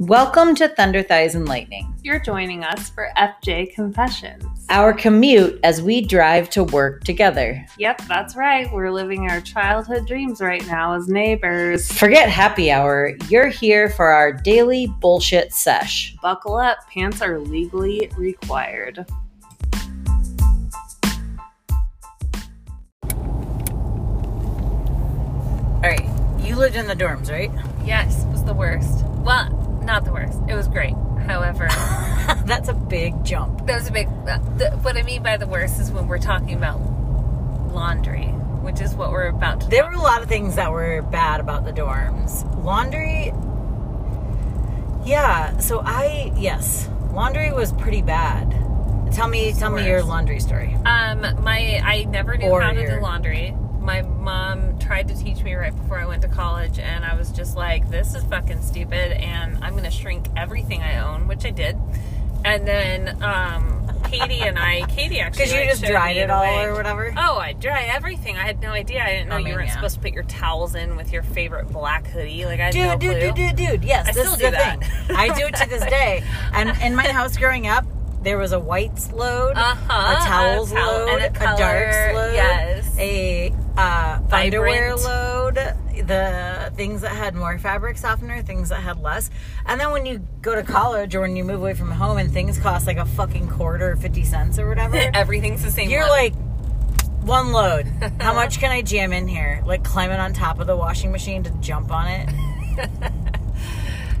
Welcome to Thunder Thighs and Lightning, You're joining us for FJ Confessions. our commute as we drive to work together. Yep, that's right. We're living our childhood dreams right now as neighbors. Forget happy hour, you're here for our daily bullshit sesh. Buckle up, pants are legally required. All right, you lived in the dorms, right? Yes, it was the worst. Well, not the worst. It was great. However, That's a big jump. that was a big. Uh, the, what I mean by the worst is when we're talking about laundry, which is what we're about to. There were a lot of things that were bad about the dorms. Laundry, yeah. So I yes, laundry was pretty bad. Tell me, tell me your laundry story. Um, my I never knew Or how to your- do laundry. My mom tried to teach me right before I went to college, and I was just like, "This is fucking stupid," and I'm gonna shrink everything I own, which I did. And then um, Katie and I, Katie actually, Because you like, just dried it all way. or whatever. Oh, I dry everything. I had no idea. I didn't know I you mean, weren't yeah. supposed to put your towels in with your favorite black hoodie. Like I Dude, no dude, dude, dude, dude. Yes, I this still is do the that. thing. I do it to this day. And in my house growing up, there was a whites load, Uh-huh, a towels a towel- load, a a, darks load, yes. a uh, underwear load, the things that had more fabric softener, things that had less. And then when you go to college or when you move away from home and things cost like a fucking quarter or 50 cents or whatever, Everything's the same. you're one. like, one load. How much can I jam in here? Like climb it on top of the washing machine to jump on it?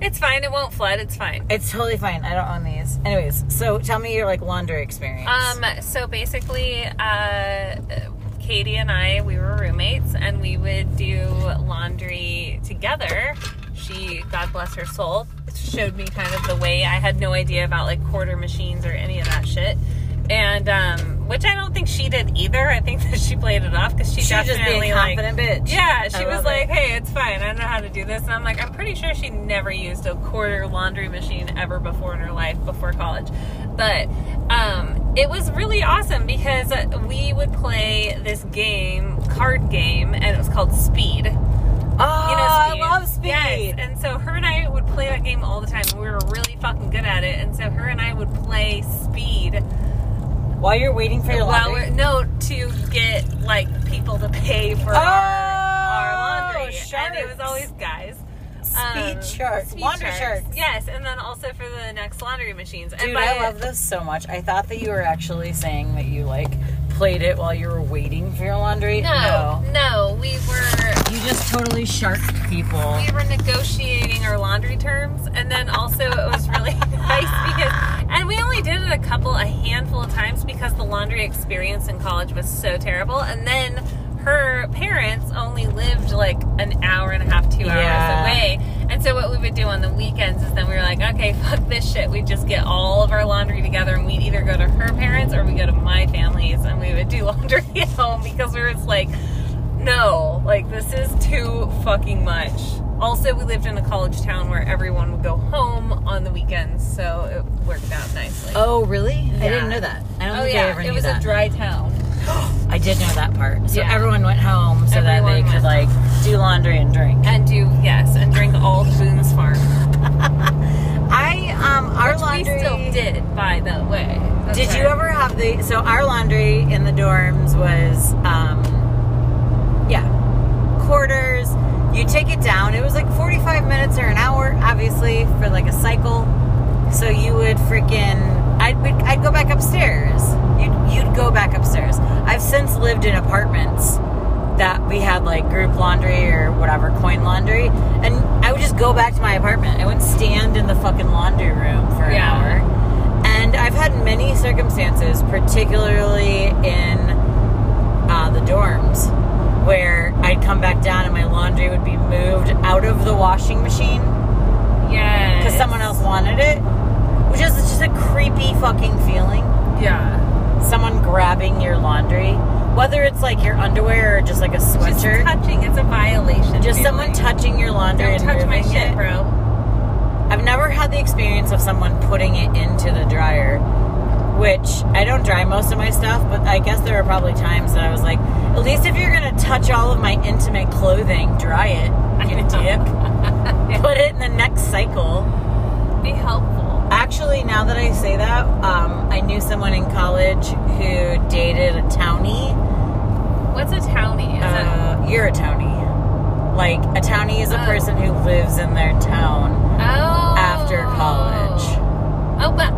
it's fine. It won't flood. It's fine. It's totally fine. I don't own these. Anyways, so tell me your like laundry experience. Um, so basically, uh, Katie and I, we were roommates, and we would do laundry together. She, God bless her soul, showed me kind of the way. I had no idea about like quarter machines or any of that shit, and um, which I don't think she did either. I think that she played it off because she, She's just definitely like. confident bitch. Yeah, she I was like, it. "Hey, it's fine. I don't know how to do this." And I'm like, "I'm pretty sure she never used a quarter laundry machine ever before in her life before college." But um, it was really awesome because we would play this game, card game, and it was called Speed. Oh, You know, I love speed. Yes. And so her and I would play that game all the time. And we were really fucking good at it. And so her and I would play Speed While you're waiting for your while laundry. no to get like people to pay for Oh, our, our oh, laundry, and it was always guys. Speed Um, sharks. speed Laundry sharks. Yes, and then also for the next laundry machines. And Dude, by I love this so much. I thought that you were actually saying that you like played it while you were waiting for your laundry. no, no, we were You just totally sharked people. we were negotiating our laundry terms and then also it was really nice because and we only did it a couple a handful of times because the laundry experience in college was so terrible and then her parents only lived like an hour and a half two hours Yeah. away and so what we would do on the weekends is then we were like okay fuck this shit we just get all of our laundry together and we'd either go to her parents or we go to my family's and we would do laundry at home because we were just like no, like this is too fucking much. Also, we lived in a college town where everyone would go home on the weekends, so it worked out nicely. Oh, really? I didn't know that. I don't Oh, think I yeah, ever it knew was that. a dry town. I did know that part. So Yeah. everyone went home so that they could like do laundry and drink. And do yes, and drink all of Boone's Farm, I um our which laundry we still did, by the way. That's Did you ever have the so our laundry in the dorms was um yeah, quarters. You take it down. It was like 45 minutes or an hour obviously for like a cycle. So you would freaking I'd I'd go back upstairs. You'd you'd go back upstairs. I've since lived in apartments that we had like group laundry or whatever coin laundry and I would just go back to my apartment. I wouldn't stand in the fucking laundry room for an Yeah. hour. And I've had many circumstances, particularly in uh, the dorms, where I'd come back down and my laundry would be moved out of the washing machine Yes. because someone else wanted it, which is just a creepy fucking feeling. Yeah. Someone grabbing your laundry, whether it's like your underwear or just like a sweatshirt. Just touching, it's a violation. Just someone touching your laundry Don't and touch my shit, it. bro. I've never had the experience of someone putting it into the dryer, which I don't dry most of my stuff, but I guess there were probably times that I was like, at least if you're gonna touch all of my intimate clothing, dry it, you dick. Put it in the next cycle. be helpful. Actually, now that I say that, um, I knew someone in college who dated a townie. What's a townie? Is Uh, you're a townie. Like a townie is a Oh. person who lives in their town? Oh. after college. Oh, but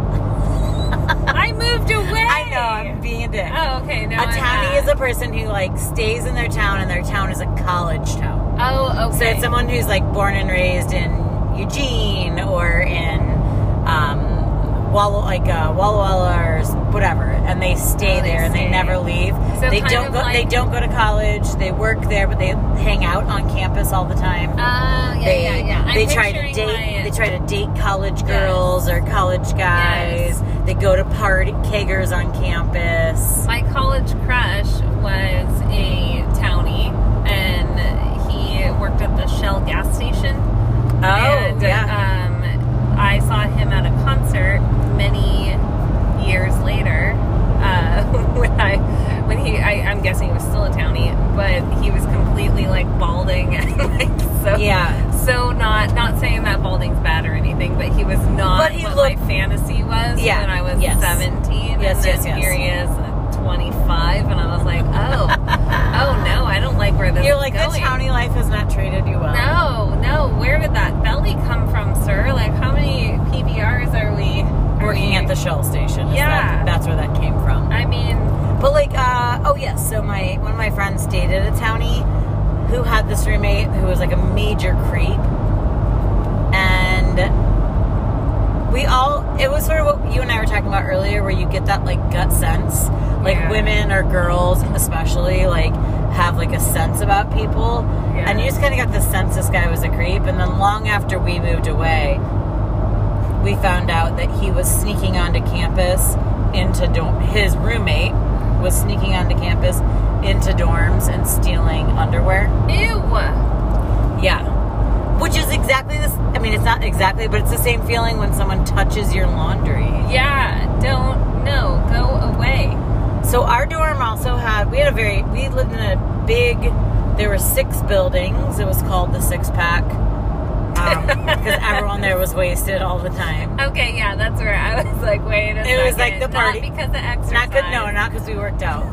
I moved away. I know I'm being a dick. Oh, okay. No, a townie is a person who like stays in their town, and their town is a college town. Oh, okay. So it's someone who's like born and raised in Eugene or in um, Walla, like uh, Walla Walla or whatever, and they stay Oh, they there and they never leave. So they don't go. they don't go to college. They work there, but they hang out on campus all the time. Oh, yeah, they yeah, yeah. I'm they try to date. my- They try to date college girls or college guys. They go to party keggers on campus. My college crush was a townie, and he worked at the Shell gas station. Oh and, yeah. Um, I saw him at a concert many years later. Uh, when I, when he, I, I'm guessing he was still a townie, but he was completely like balding and like so, Yeah. so not, not saying that balding's bad or anything, but he was not he what looked- my fantasy was Yeah, when I was yes. 17. Yes, and yes, then yes. here he is 25, and I was like, oh, oh no, I don't like where this You're like going. the townie life is not the Shell station. Yeah. that- that's where that came from. I mean, But like, uh, oh yes, so my one of my friends dated a townie who had this roommate who was like a major creep, and we all it was sort of what you and I were talking about earlier, where you get that like gut sense, like Yeah. women or girls especially like have like a sense about people, Yeah. and you just kind of got the sense this guy was a creep, and then long after we moved away. We found out that he was sneaking onto campus into dorm. His roommate was sneaking onto campus into dorms and stealing underwear. ew. Yeah. Which is exactly this. I mean, it's not exactly, but it's the same feeling when someone touches your laundry. Yeah, don't no, go away. So our dorm also had. We had a very. We lived in a big. There were six buildings. It was called the Six Pack because everyone there was wasted all the time. Okay, yeah, that's where I was like, wait a It was like the party. Not because of exercise. Not good. No, not because we worked out.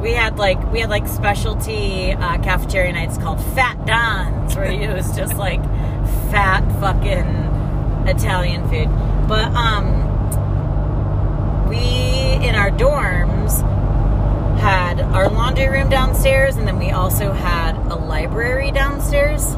We had like we had like specialty uh, cafeteria nights called Fat Don's, where it was just like fat fucking Italian food. But um, we in our dorms had our laundry room downstairs, and then we also had a library downstairs.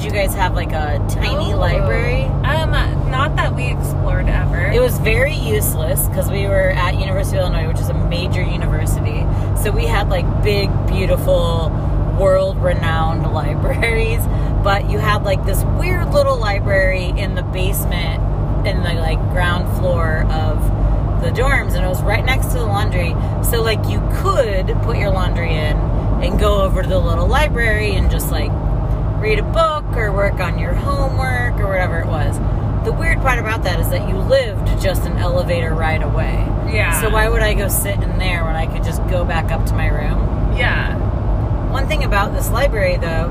Did you guys have like a tiny Oh. library? Um, not that we explored ever. It was very useless because we were at University of Illinois, which is a major university. So we had like big, beautiful, world-renowned libraries, but you had like this weird little library in the basement, in the like ground floor of the dorms, and it was right next to the laundry. So like you could put your laundry in and go over to the little library and just like read a book or work on your homework or whatever it was. The weird part about that is that you lived just an elevator ride away. yeah. So why would I go sit in there when I could just go back up to my room? Yeah. One thing about this library though,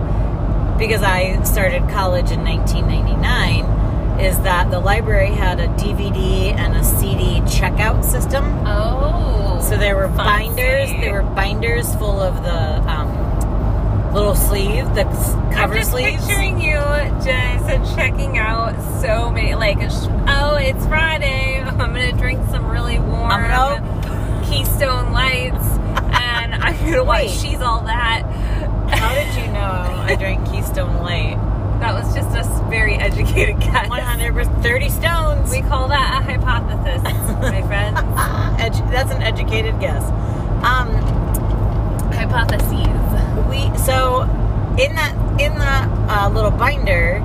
because I started college in 1999, is that the library had a DVD and a CD checkout system. Oh. So there were fancy. binders. There were binders full of the um, little sleeve, the s- cover I'm just sleeves. picturing you just checking out so many. Like, oh, it's Friday. I'm gonna drink some really warm gonna- Keystone Lights, and I'm gonna watch She's All That. How did you know I drank Keystone Light? That was just a very educated guess. 130 stones. We call that a hypothesis, my friend. Edu- that's an educated guess. Um, Hypotheses. we so in that in that uh, little binder,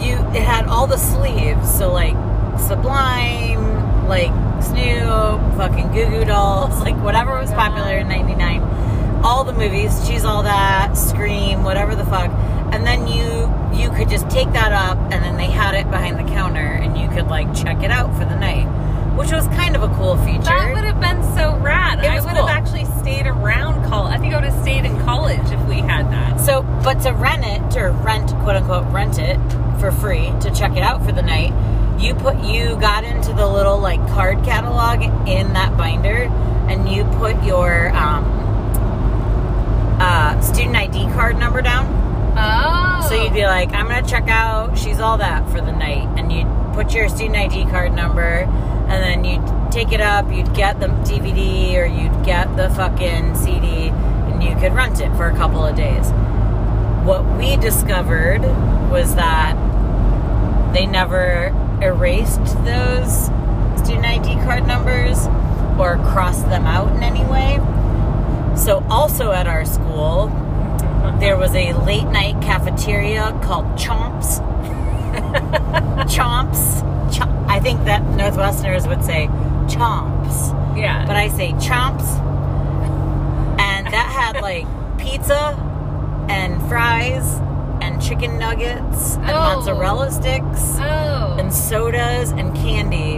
you it had all the sleeves. So like Sublime, like Snoop, fucking Goo Goo Dolls, like whatever was popular in '99. All the movies, She's All That, Scream, whatever the fuck. And then you you could just take that up, and then they had it behind the counter, and you could like check it out for the night, which was kind of a cool feature. That would have been so rad. It I would cool. have actually stayed around college. I think I would have stayed in college if we had that. So, but to rent it, to rent, quote unquote, rent it for free to check it out for the night, you put you got into the little like card catalog in that binder, and you put your um, uh, student ID card number down. Oh. So you'd be like, I'm gonna check out She's All That for the night, and you'd put your student ID card number, and then you'd take it up, you'd get the DVD or you'd get the fucking CD, and you could rent it for a couple of days. What we discovered was that they never erased those student ID card numbers or crossed them out in any way. So, also at our school, there was a late night cafeteria called Chomps. Chomps. I think that Northwesterners would say Chomps, yeah. but I say Chomps. And that had like pizza and fries and chicken nuggets and Oh. mozzarella sticks oh. and sodas and candy.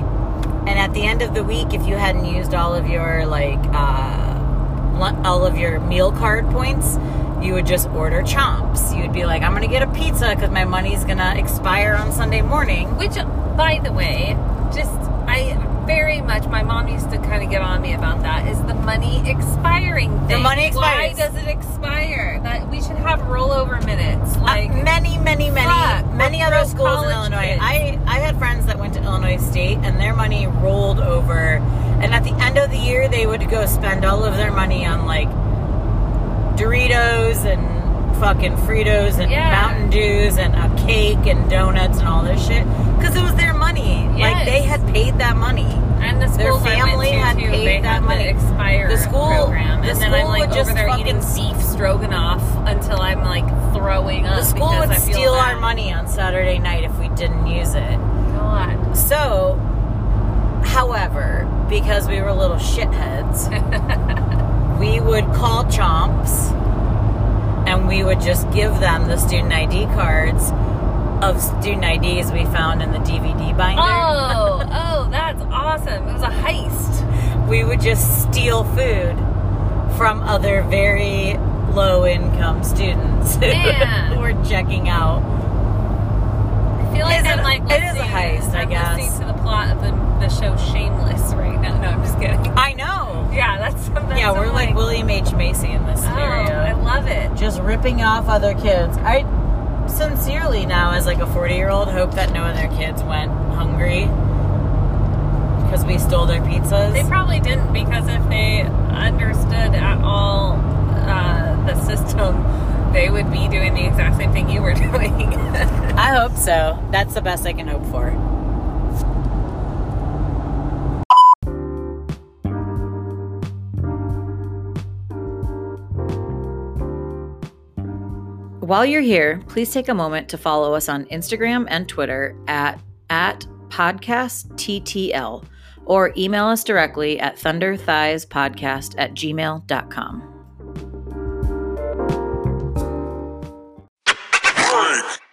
And at the end of the week, if you hadn't used all of your like uh, all of your meal card points, you would just order chomps. You'd be like, "I'm gonna get a pizza because my money's gonna expire on Sunday morning." Which, by the way, just I very much my mom used to kind of get on me about that. Is the money expiring thing? The money expires. Why does it expire? That we should have rollover minutes. Like uh, many, many, many, fuck, many other schools in Illinois. kids. I I had friends that went to Illinois State, and their money rolled over. And at the end of the year, they would go spend all of their money on like Doritos and fucking Fritos and Yeah. Mountain Dews and a cake and donuts and all this shit because it was their money. Like they had paid that money. and the Their family I had too, paid that had money. the expire The school- program, the and then I'm like would over just there fucking eating beef stroganoff until I'm like throwing up. The school would steal our money on Saturday night if we didn't use it. God. So, however, because we were little shitheads, we would call Chomps and we would just give them the student ID cards of student IDs we found in the DVD binder. Oh, oh, that's awesome! It was a heist. We would just steal food from other very low income students Man. who were checking out. I feel like Is I'm it- like it is a heist, I guess. to the plot of the, the show Shameless right now. No, I'm just kidding. I know. Yeah, that's, that's yeah, we're I'm like William H. Macy in this Oh, I love it. just ripping off other kids. I sincerely now, as like a 40 year old, hope that no other kids went hungry because we stole their pizzas. They probably didn't because if they understood at all uh, the system, they would be doing the exact same thing you were doing. I hope so. That's the best I can hope for. While you're here, please take a moment to follow us on Instagram and Twitter at, at podcastttl or email us directly at thunderthighspodcast at gmail.com.